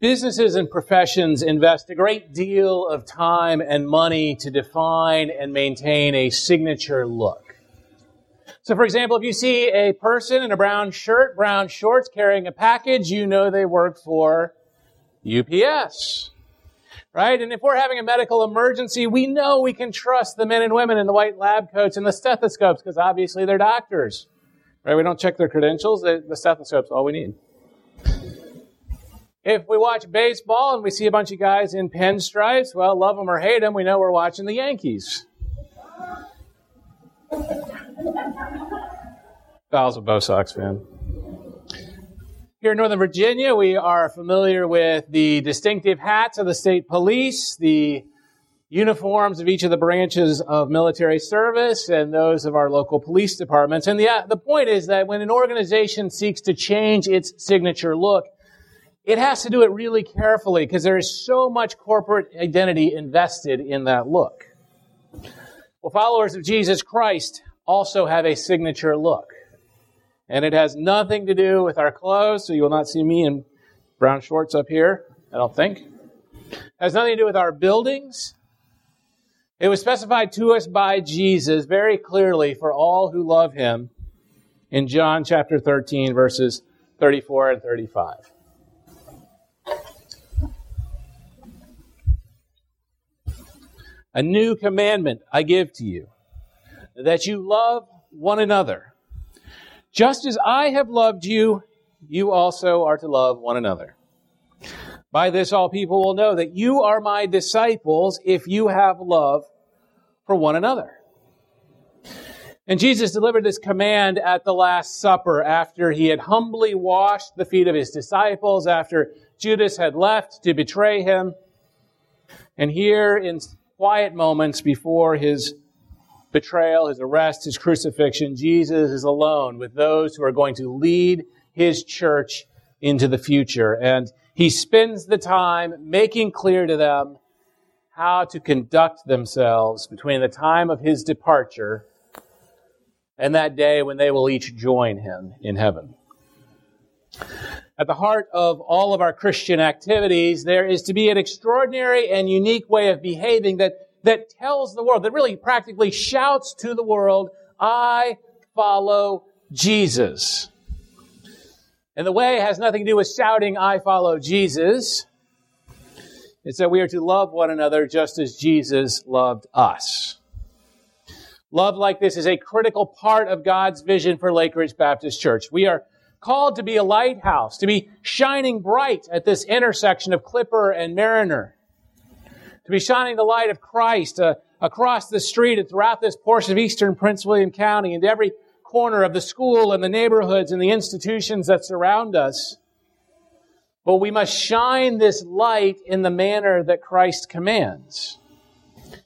Businesses and professions invest a great deal of time and money to define and maintain a signature look. So, for example, if you see a person in a brown shirt, brown shorts, carrying a package, you know they work for UPS. Right? And if we're having a medical emergency, we know we can trust the men and women in the white lab coats and the stethoscopes because obviously they're doctors. Right? We don't check their credentials. The stethoscope's all we need. If we watch baseball and we see a bunch of guys in pinstripes, well, love them or hate them, we know we're watching the Yankees. Val's a Bo Sox fan. Here in Northern Virginia, we are familiar with the distinctive hats of the state police, the uniforms of each of the branches of military service, and those of our local police departments. And the, uh, the point is that when an organization seeks to change its signature look, it has to do it really carefully because there is so much corporate identity invested in that look. Well, followers of Jesus Christ also have a signature look. And it has nothing to do with our clothes, so you will not see me in brown shorts up here, I don't think. It has nothing to do with our buildings. It was specified to us by Jesus very clearly for all who love him in John chapter 13, verses 34 and 35. A new commandment I give to you, that you love one another. Just as I have loved you, you also are to love one another. By this, all people will know that you are my disciples if you have love for one another. And Jesus delivered this command at the Last Supper after he had humbly washed the feet of his disciples, after Judas had left to betray him. And here in quiet moments before his betrayal, his arrest, his crucifixion, Jesus is alone with those who are going to lead his church into the future. And he spends the time making clear to them how to conduct themselves between the time of his departure and that day when they will each join him in heaven. At the heart of all of our Christian activities, there is to be an extraordinary and unique way of behaving that, that tells the world, that really practically shouts to the world, I follow Jesus. And the way has nothing to do with shouting, I follow Jesus. It's that we are to love one another just as Jesus loved us. Love like this is a critical part of God's vision for Lake Ridge Baptist Church. We are called to be a lighthouse, to be shining bright at this intersection of Clipper and Mariner, to be shining the light of Christ uh, across the street and throughout this portion of eastern Prince William County and every corner of the school and the neighborhoods and the institutions that surround us. But we must shine this light in the manner that Christ commands.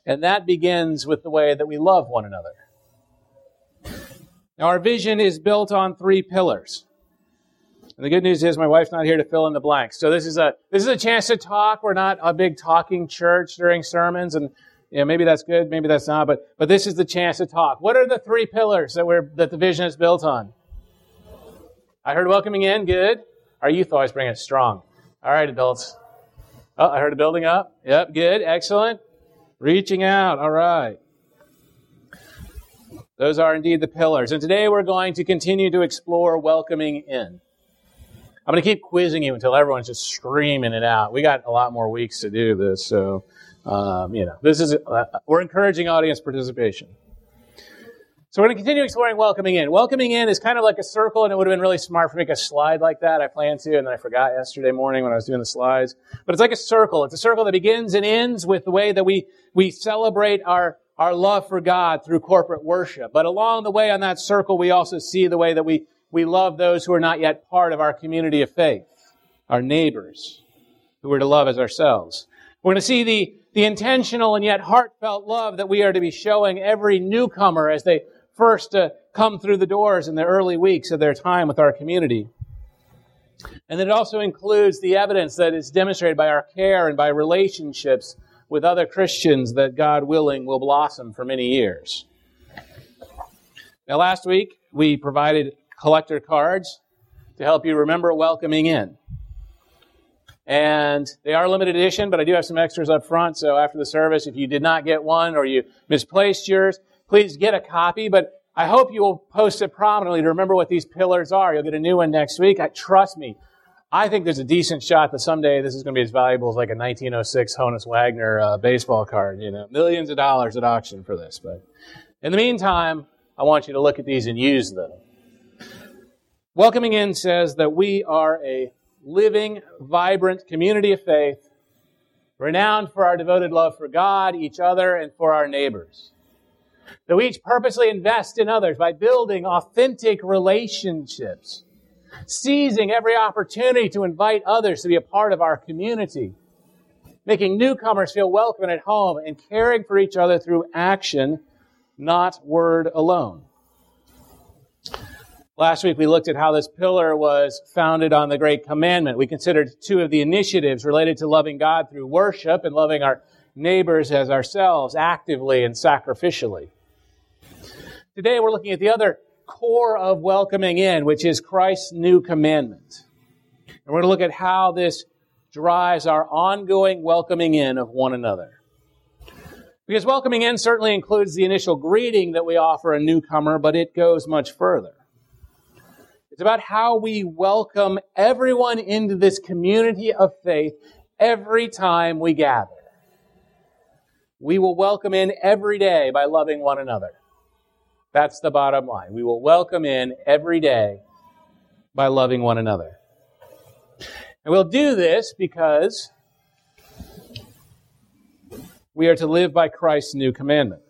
And that begins with the way that we love one another. Now, our vision is built on three pillars. And the good news is my wife's not here to fill in the blanks. So this is a this is a chance to talk. We're not a big talking church during sermons, and you know, maybe that's good, maybe that's not. But but this is the chance to talk. What are the three pillars that we're that the vision is built on? I heard welcoming in. Good. Our youth always bring it strong. All right, adults. Oh, I heard a building up. Yep, good, excellent. Reaching out. All right. Those are indeed the pillars. And today we're going to continue to explore welcoming in. I'm going to keep quizzing you until everyone's just screaming it out. We got a lot more weeks to do this, so um, you know this is uh, we're encouraging audience participation. So we're going to continue exploring welcoming in. Welcoming in is kind of like a circle, and it would have been really smart for me to make a slide like that. I planned to, and then I forgot yesterday morning when I was doing the slides. But it's like a circle. It's a circle that begins and ends with the way that we we celebrate our our love for God through corporate worship. But along the way on that circle, we also see the way that we we love those who are not yet part of our community of faith, our neighbors, who we're to love as ourselves. We're going to see the, the intentional and yet heartfelt love that we are to be showing every newcomer as they first uh, come through the doors in the early weeks of their time with our community. And it also includes the evidence that is demonstrated by our care and by relationships with other Christians that God willing will blossom for many years. Now, last week we provided collector cards to help you remember welcoming in. and they are limited edition, but I do have some extras up front. So after the service, if you did not get one or you misplaced yours, please get a copy. But I hope you will post it prominently to remember what these pillars are. You'll get a new one next week. I, trust me. I think there's a decent shot that someday this is going to be as valuable as like a 1906 Honus Wagner uh, baseball card. You know, millions of dollars at auction for this. But in the meantime, I want you to look at these and use them. Welcoming in says that we are a living, vibrant community of faith, renowned for our devoted love for God, each other, and for our neighbors. That we each purposely invest in others by building authentic relationships, seizing every opportunity to invite others to be a part of our community, making newcomers feel welcome and at home, and caring for each other through action, not word alone. Last week we looked at how this pillar was founded on the Great Commandment. We considered two of the initiatives related to loving God through worship and loving our neighbors as ourselves actively and sacrificially. Today we're looking at the other core of welcoming in, which is Christ's new commandment. And we're going to look at how this drives our ongoing welcoming in of one another. Because welcoming in certainly includes the initial greeting that we offer a newcomer, but it goes much further. It's about how we welcome everyone into this community of faith every time we gather. We will welcome in every day by loving one another. That's the bottom line. We will welcome in every day by loving one another. And we'll do this because we are to live by Christ's new commandment.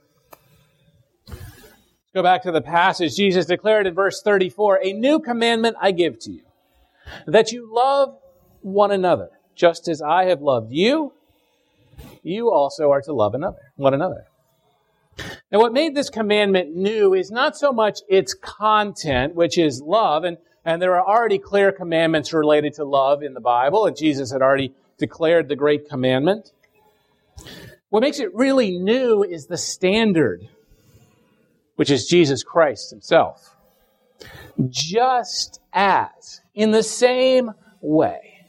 Go back to the passage. Jesus declared in verse 34, A new commandment I give to you, that you love one another, just as I have loved you, you also are to love another, one another. Now, what made this commandment new is not so much its content, which is love, and, and there are already clear commandments related to love in the Bible, and Jesus had already declared the great commandment. What makes it really new is the standard which is Jesus Christ himself. Just as, in the same way,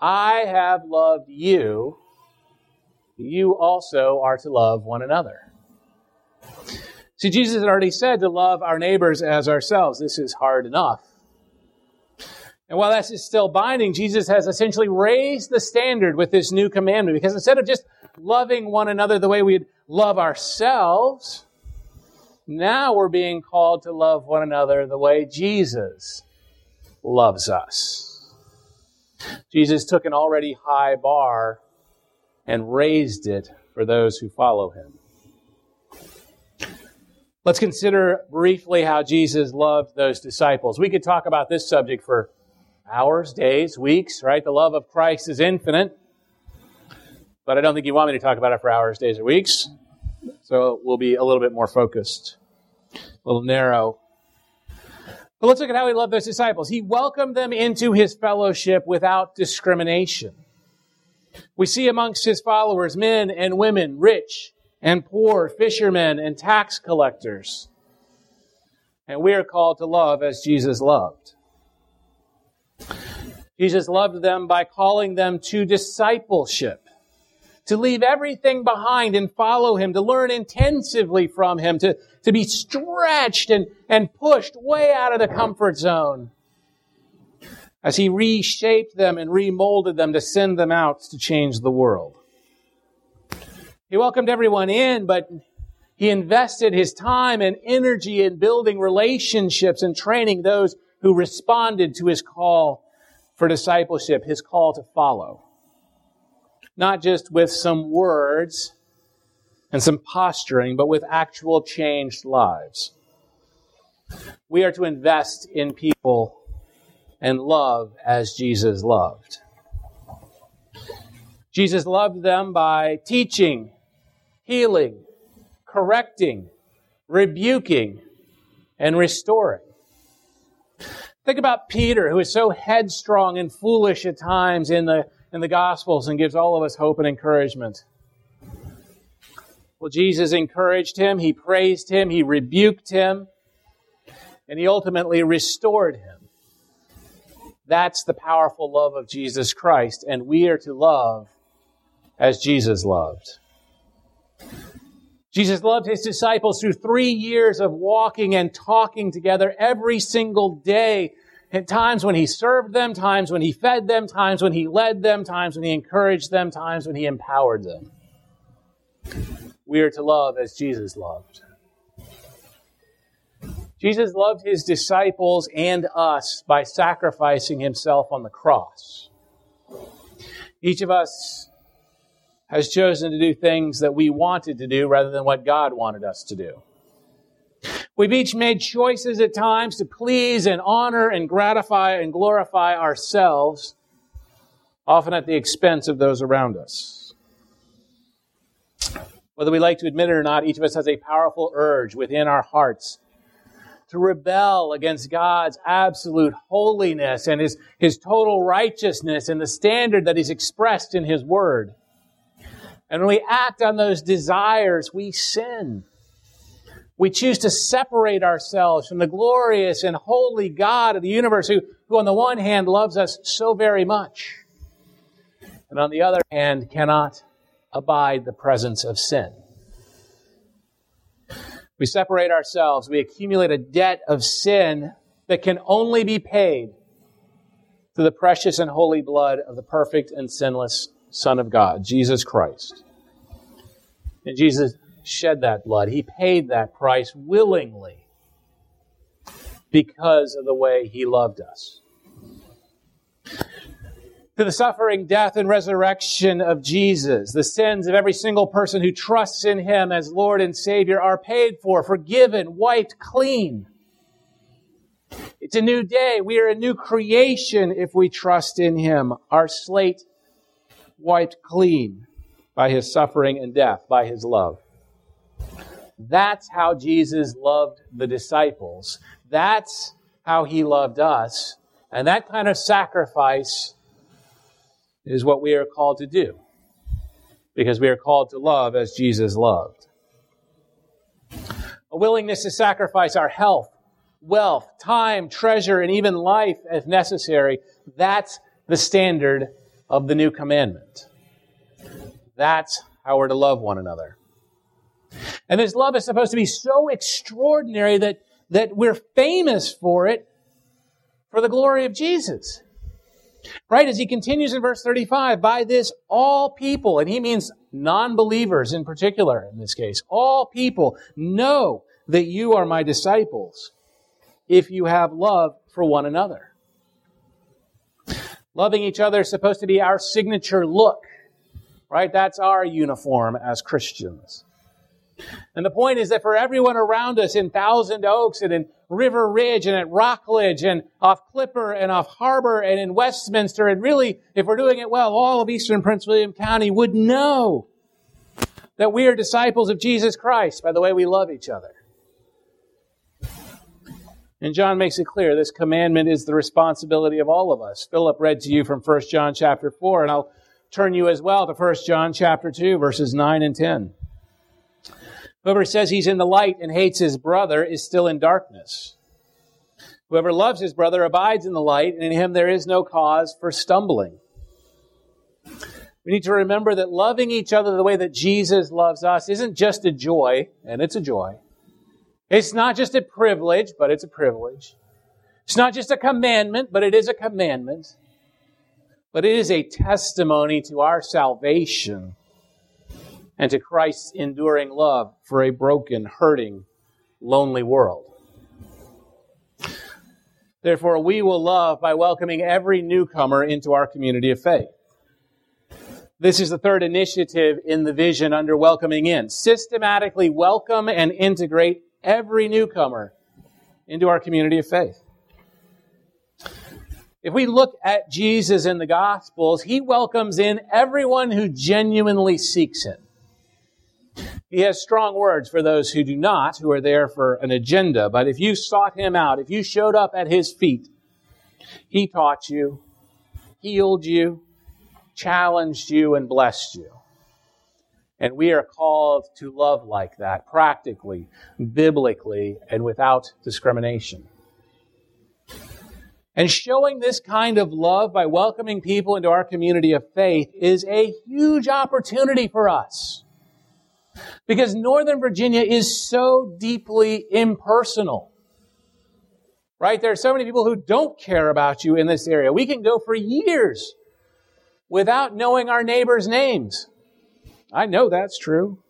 I have loved you, you also are to love one another. See, Jesus had already said to love our neighbors as ourselves. This is hard enough. And while that is still binding, Jesus has essentially raised the standard with this new commandment because instead of just loving one another the way we'd love ourselves, now we're being called to love one another the way Jesus loves us. Jesus took an already high bar and raised it for those who follow him. Let's consider briefly how Jesus loved those disciples. We could talk about this subject for hours, days, weeks, right? The love of Christ is infinite. But I don't think you want me to talk about it for hours, days, or weeks. So we'll be a little bit more focused a little narrow. But let's look at how he loved those disciples. He welcomed them into his fellowship without discrimination. We see amongst his followers men and women, rich and poor, fishermen and tax collectors. And we are called to love as Jesus loved. Jesus loved them by calling them to discipleship to leave everything behind and follow him, to learn intensively from him, to, to be stretched and, and pushed way out of the comfort zone as he reshaped them and remolded them to send them out to change the world. He welcomed everyone in, but he invested his time and energy in building relationships and training those who responded to his call for discipleship, his call to follow not just with some words and some posturing, but with actual changed lives. We are to invest in people and love as Jesus loved. Jesus loved them by teaching, healing, correcting, rebuking, and restoring. Think about Peter, who is so headstrong and foolish at times in the in the Gospels and gives all of us hope and encouragement. Well, Jesus encouraged him, he praised him, he rebuked him, and he ultimately restored him. That's the powerful love of Jesus Christ, and we are to love as Jesus loved. Jesus loved his disciples through three years of walking and talking together every single day. At times when he served them, times when he fed them, times when he led them, times when he encouraged them, times when he empowered them. We are to love as Jesus loved. Jesus loved his disciples and us by sacrificing himself on the cross. Each of us has chosen to do things that we wanted to do rather than what God wanted us to do. We've each made choices at times to please and honor and gratify and glorify ourselves, often at the expense of those around us. Whether we like to admit it or not, each of us has a powerful urge within our hearts to rebel against God's absolute holiness and his, his total righteousness and the standard that he's expressed in his word. And when we act on those desires, we sin. We choose to separate ourselves from the glorious and holy God of the universe who, who on the one hand loves us so very much, and on the other hand cannot abide the presence of sin. We separate ourselves. We accumulate a debt of sin that can only be paid through the precious and holy blood of the perfect and sinless Son of God, Jesus Christ. And Jesus shed that blood. He paid that price willingly because of the way he loved us to the suffering, death, and resurrection of Jesus. The sins of every single person who trusts in Him as Lord and Savior are paid for, forgiven, wiped clean. It's a new day. We are a new creation if we trust in Him. Our slate wiped clean by His suffering and death, by His love. That's how Jesus loved the disciples. That's how He loved us. And that kind of sacrifice is what we are called to do because we are called to love as Jesus loved. A willingness to sacrifice our health, wealth, time, treasure, and even life if necessary. That's the standard of the new commandment. That's how we're to love one another. And this love is supposed to be so extraordinary that, that we're famous for it for the glory of Jesus. Right? As he continues in verse 35, by this all people, and he means non-believers in particular in this case, all people know that you are my disciples if you have love for one another. Loving each other is supposed to be our signature look, right? That's our uniform as Christians. And the point is that for everyone around us in Thousand Oaks and in River Ridge and at Rockledge and off Clipper and off Harbor and in Westminster, and really, if we're doing it well, all of Eastern Prince William County would know that we are disciples of Jesus Christ by the way we love each other. And John makes it clear this commandment is the responsibility of all of us. Philip read to you from 1 John chapter 4, and I'll turn you as well to 1 John chapter 2, verses 9 and 10. Whoever says he's in the light and hates his brother is still in darkness. Whoever loves his brother abides in the light, and in him there is no cause for stumbling. We need to remember that loving each other the way that Jesus loves us isn't just a joy, and it's a joy. It's not just a privilege, but it's a privilege. It's not just a commandment, but it is a commandment. But it is a testimony to our salvation and to Christ's enduring love for a broken, hurting, lonely world. Therefore, we will love by welcoming every newcomer into our community of faith. This is the third initiative in the vision under welcoming in. Systematically welcome and integrate every newcomer into our community of faith. If we look at Jesus in the Gospels, he welcomes in everyone who genuinely seeks him. He has strong words for those who do not, who are there for an agenda. But if you sought him out, if you showed up at his feet, he taught you, healed you, challenged you, and blessed you. And we are called to love like that, practically, biblically, and without discrimination. And showing this kind of love by welcoming people into our community of faith is a huge opportunity for us. Because Northern Virginia is so deeply impersonal. Right? There are so many people who don't care about you in this area. We can go for years without knowing our neighbors' names. I know that's true.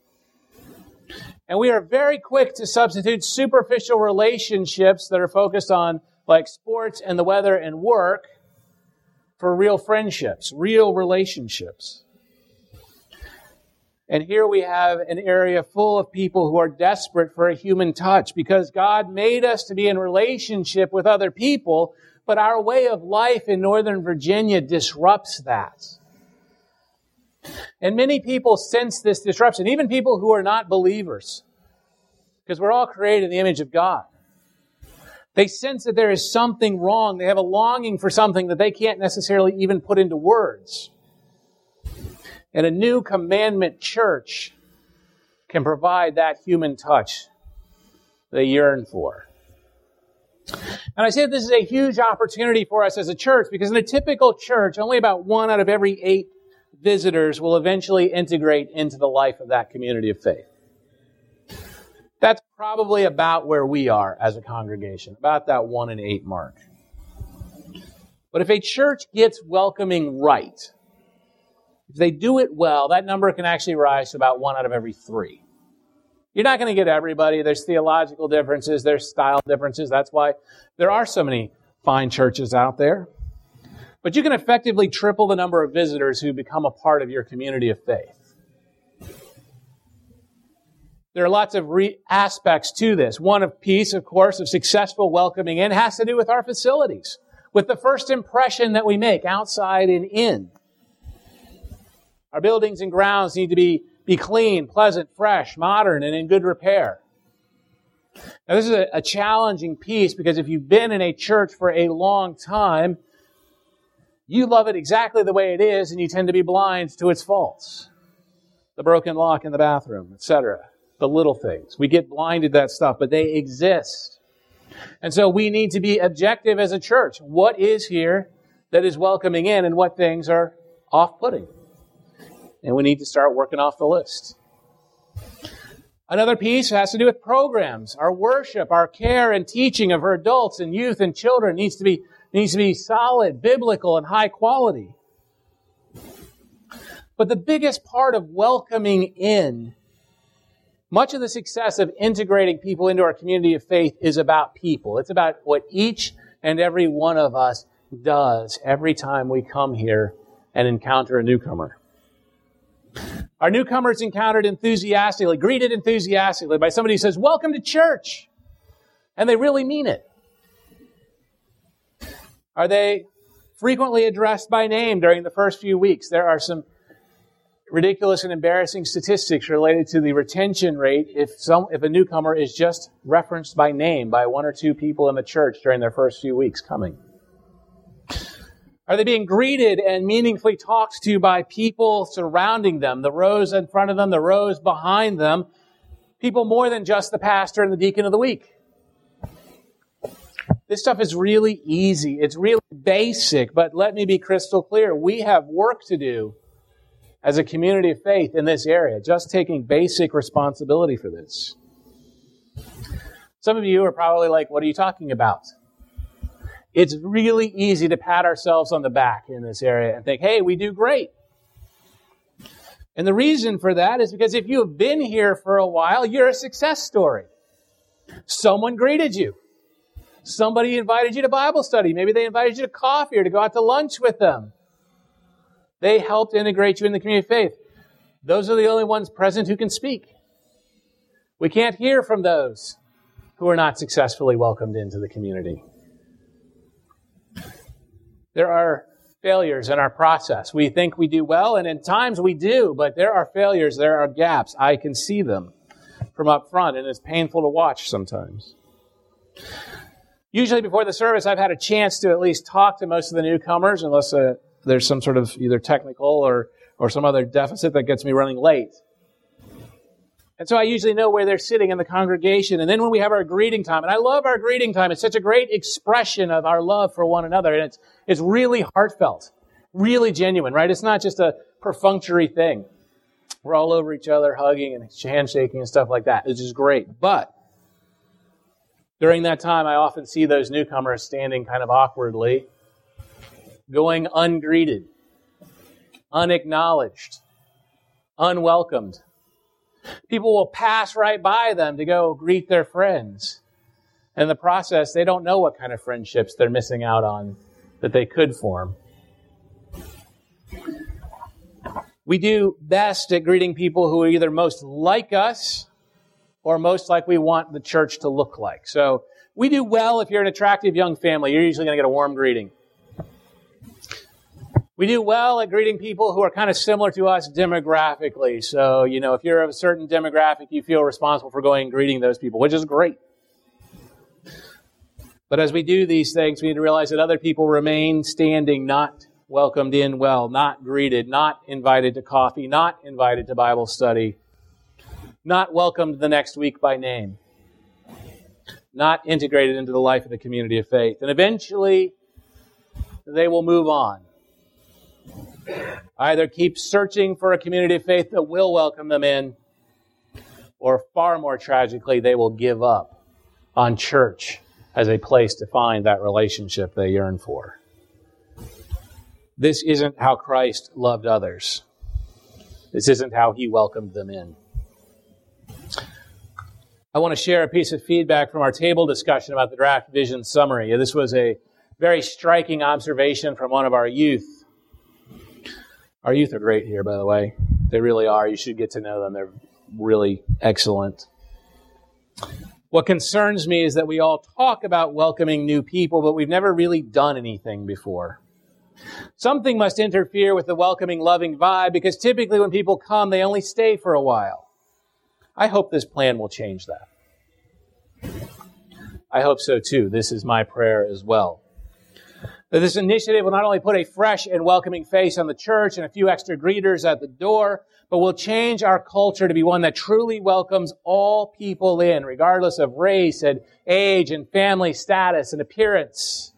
And we are very quick to substitute superficial relationships that are focused on like sports and the weather and work for real friendships, real relationships. And here we have an area full of people who are desperate for a human touch because God made us to be in relationship with other people, but our way of life in Northern Virginia disrupts that. And many people sense this disruption, even people who are not believers, because we're all created in the image of God. They sense that there is something wrong. They have a longing for something that they can't necessarily even put into words. And a new commandment church can provide that human touch they yearn for. And I say this is a huge opportunity for us as a church because in a typical church, only about one out of every eight visitors will eventually integrate into the life of that community of faith. That's probably about where we are as a congregation, about that one in eight mark. But if a church gets welcoming right, if they do it well, that number can actually rise to about one out of every three. You're not going to get everybody. There's theological differences, there's style differences. That's why there are so many fine churches out there. But you can effectively triple the number of visitors who become a part of your community of faith. There are lots of re- aspects to this. One of piece, of course, of successful welcoming in has to do with our facilities, with the first impression that we make outside and in. Our buildings and grounds need to be, be clean, pleasant, fresh, modern, and in good repair. Now, this is a, a challenging piece because if you've been in a church for a long time, you love it exactly the way it is, and you tend to be blind to its faults. The broken lock in the bathroom, etc the little things. We get blinded that stuff, but they exist. And so we need to be objective as a church. What is here that is welcoming in and what things are off putting? And we need to start working off the list. Another piece has to do with programs. Our worship, our care and teaching of our adults and youth and children needs to be, needs to be solid, biblical, and high quality. But the biggest part of welcoming in much of the success of integrating people into our community of faith is about people. It's about what each and every one of us does every time we come here and encounter a newcomer. Our newcomers encountered enthusiastically, greeted enthusiastically by somebody who says, Welcome to church. And they really mean it. Are they frequently addressed by name during the first few weeks? There are some ridiculous and embarrassing statistics related to the retention rate if some if a newcomer is just referenced by name by one or two people in the church during their first few weeks coming. Are they being greeted and meaningfully talked to by people surrounding them, the rows in front of them, the rows behind them, people more than just the pastor and the deacon of the week? This stuff is really easy. It's really basic, but let me be crystal clear. We have work to do as a community of faith in this area, just taking basic responsibility for this. Some of you are probably like, what are you talking about? It's really easy to pat ourselves on the back in this area and think, hey, we do great. And the reason for that is because if you have been here for a while, you're a success story. Someone greeted you. Somebody invited you to Bible study. Maybe they invited you to coffee or to go out to lunch with them. They helped integrate you in the community of faith. Those are the only ones present who can speak. We can't hear from those who are not successfully welcomed into the community. There are failures in our process. We think we do well, and in times we do, but there are failures, there are gaps. I can see them from up front, and it's painful to watch sometimes. Usually, before the service, I've had a chance to at least talk to most of the newcomers, unless uh, there's some sort of either technical or, or some other deficit that gets me running late. And so I usually know where they're sitting in the congregation. And then when we have our greeting time, and I love our greeting time, it's such a great expression of our love for one another. And it's, it's really heartfelt, really genuine, right? It's not just a perfunctory thing. We're all over each other, hugging and handshaking and stuff like that. It's just great. But during that time, I often see those newcomers standing kind of awkwardly, going ungreeted, unacknowledged, unwelcomed. People will pass right by them to go greet their friends. In the process, they don't know what kind of friendships they're missing out on that they could form. We do best at greeting people who are either most like us or most like we want the church to look like. So we do well if you're an attractive young family. You're usually going to get a warm greeting. We do well at greeting people who are kind of similar to us demographically. So, you know, if you're of a certain demographic, you feel responsible for going and greeting those people, which is great. But as we do these things, we need to realize that other people remain standing, not welcomed in well, not greeted, not invited to coffee, not invited to Bible study, not welcomed the next week by name, not integrated into the life of the community of faith. And eventually, they will move on. Either keep searching for a community of faith that will welcome them in, or far more tragically, they will give up on church as a place to find that relationship they yearn for. This isn't how Christ loved others. This isn't how he welcomed them in. I want to share a piece of feedback from our table discussion about the draft vision summary. This was a very striking observation from one of our youth. Our youth are great here, by the way. They really are. You should get to know them. They're really excellent. What concerns me is that we all talk about welcoming new people, but we've never really done anything before. Something must interfere with the welcoming, loving vibe because typically when people come, they only stay for a while. I hope this plan will change that. I hope so too. This is my prayer as well. That this initiative will not only put a fresh and welcoming face on the church and a few extra greeters at the door, but will change our culture to be one that truly welcomes all people in, regardless of race and age and family status and appearance.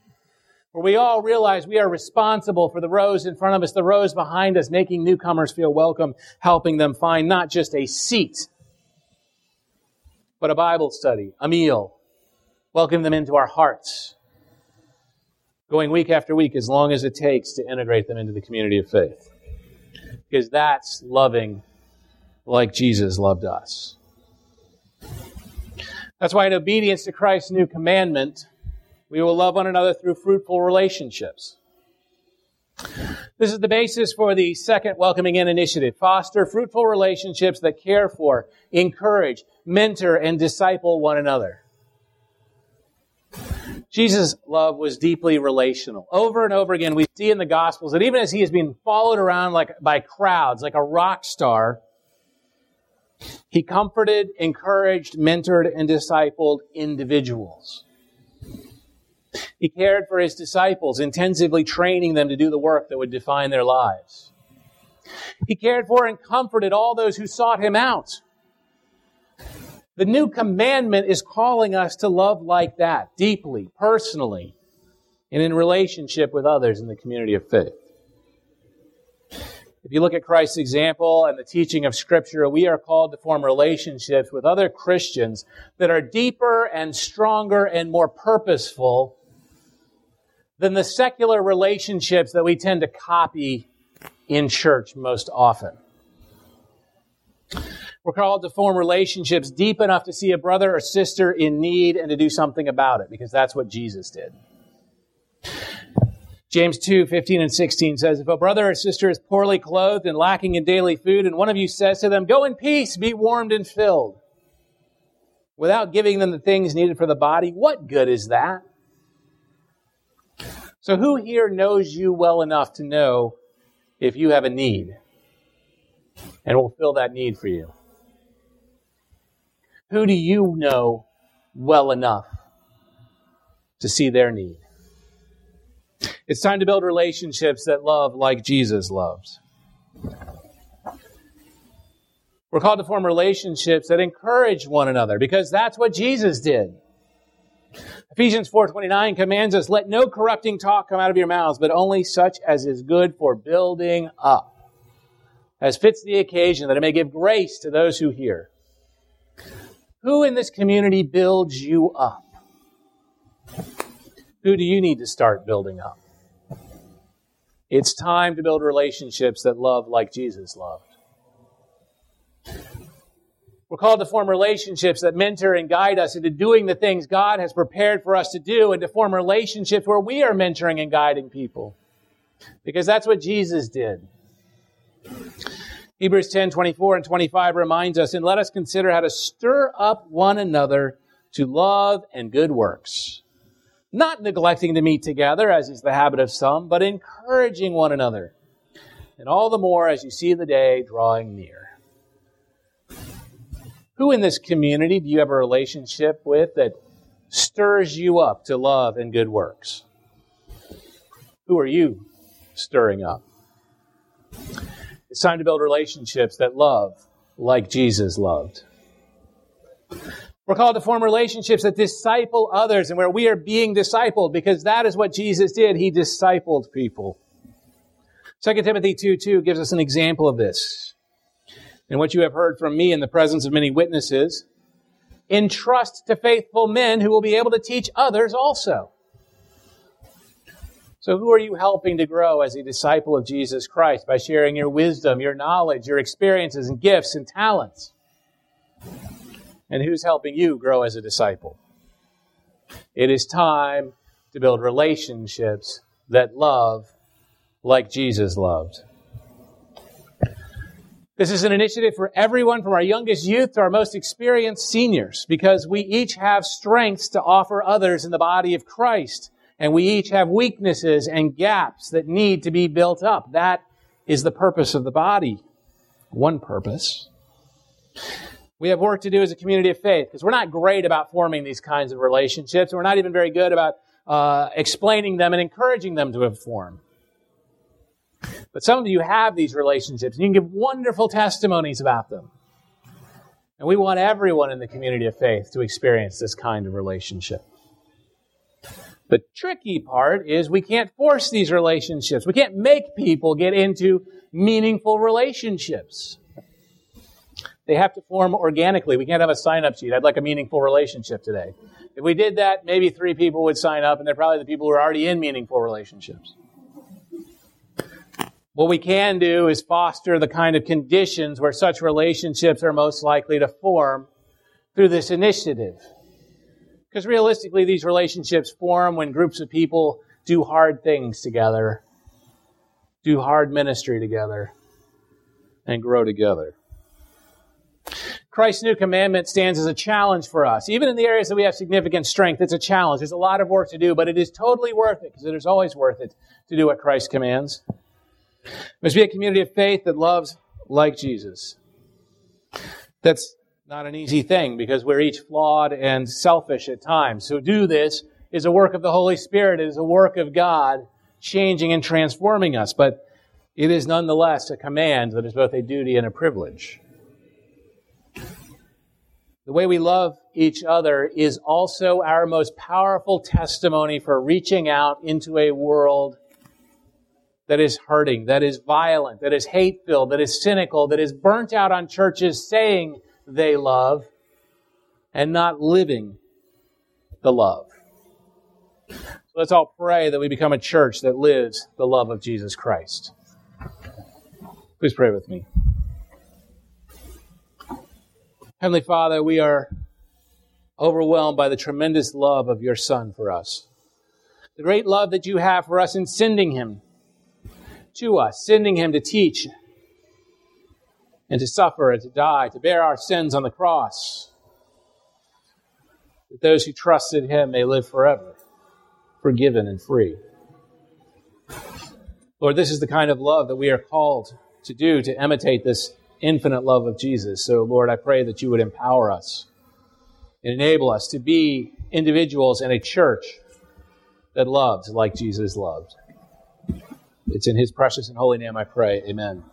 Where we all realize we are responsible for the rows in front of us, the rows behind us, making newcomers feel welcome, helping them find not just a seat, but a Bible study, a meal, welcome them into our hearts, going week after week as long as it takes to integrate them into the community of faith. Because that's loving like Jesus loved us. That's why in obedience to Christ's new commandment, we will love one another through fruitful relationships. This is the basis for the second welcoming in initiative. Foster fruitful relationships that care for, encourage, mentor, and disciple one another. Jesus' love was deeply relational. Over and over again, we see in the Gospels that even as he is being followed around like by crowds, like a rock star, he comforted, encouraged, mentored, and discipled individuals. He cared for his disciples, intensively training them to do the work that would define their lives. He cared for and comforted all those who sought him out. The new commandment is calling us to love like that, deeply, personally, and in relationship with others in the community of faith. If you look at Christ's example and the teaching of Scripture, we are called to form relationships with other Christians that are deeper and stronger and more purposeful than the secular relationships that we tend to copy in church most often. We're called to form relationships deep enough to see a brother or sister in need and to do something about it because that's what Jesus did. James 2, 15 and 16 says, If a brother or sister is poorly clothed and lacking in daily food, and one of you says to them, Go in peace, be warmed and filled, without giving them the things needed for the body, what good is that? So, who here knows you well enough to know if you have a need and will fill that need for you? Who do you know well enough to see their need? It's time to build relationships that love like Jesus loves. We're called to form relationships that encourage one another because that's what Jesus did. Ephesians 4:29 commands us, "Let no corrupting talk come out of your mouths, but only such as is good for building up, as fits the occasion, that it may give grace to those who hear." Who in this community builds you up? Who do you need to start building up? It's time to build relationships that love like Jesus loved. We're called to form relationships that mentor and guide us into doing the things God has prepared for us to do and to form relationships where we are mentoring and guiding people. Because that's what Jesus did. Hebrews 10, 24 and 25 reminds us, and let us consider how to stir up one another to love and good works. Not neglecting to meet together, as is the habit of some, but encouraging one another. And all the more as you see the day drawing near. Who in this community do you have a relationship with that stirs you up to love and good works? Who are you stirring up? It's time to build relationships that love like Jesus loved. We're called to form relationships that disciple others and where we are being discipled because that is what Jesus did. He discipled people. 2 Timothy 2 2 gives us an example of this and what you have heard from me in the presence of many witnesses, entrust to faithful men who will be able to teach others also. So, who are you helping to grow as a disciple of Jesus Christ by sharing your wisdom, your knowledge, your experiences, and gifts and talents? And who's helping you grow as a disciple? It is time to build relationships that love like Jesus loved. This is an initiative for everyone from our youngest youth to our most experienced seniors because we each have strengths to offer others in the body of Christ. And we each have weaknesses and gaps that need to be built up. That is the purpose of the body. One purpose. We have work to do as a community of faith because we're not great about forming these kinds of relationships. We're not even very good about uh, explaining them and encouraging them to form. But some of you have these relationships and you can give wonderful testimonies about them. And we want everyone in the community of faith to experience this kind of relationship. The tricky part is we can't force these relationships. We can't make people get into meaningful relationships. They have to form organically. We can't have a sign up sheet. I'd like a meaningful relationship today. If we did that, maybe three people would sign up, and they're probably the people who are already in meaningful relationships. What we can do is foster the kind of conditions where such relationships are most likely to form through this initiative. Because realistically, these relationships form when groups of people do hard things together, do hard ministry together, and grow together. Christ's new commandment stands as a challenge for us. Even in the areas that we have significant strength, it's a challenge. There's a lot of work to do, but it is totally worth it because it is always worth it to do what Christ commands. Must be a community of faith that loves like Jesus. That's not an easy thing because we're each flawed and selfish at times. So do this is a work of the Holy Spirit. It is a work of God changing and transforming us. But it is nonetheless a command that is both a duty and a privilege. The way we love each other is also our most powerful testimony for reaching out into a world that is hurting, that is violent, that is hate filled, that is cynical, that is burnt out on churches saying they love and not living the love. So let's all pray that we become a church that lives the love of Jesus Christ. Please pray with me. Heavenly Father, we are overwhelmed by the tremendous love of your Son for us. The great love that you have for us in sending him to us, sending him to teach and to suffer and to die, to bear our sins on the cross. That those who trusted him may live forever, forgiven and free. Lord, this is the kind of love that we are called to do, to imitate this infinite love of Jesus. So, Lord, I pray that you would empower us and enable us to be individuals in a church that loves like Jesus loved. It's in his precious and holy name I pray. Amen.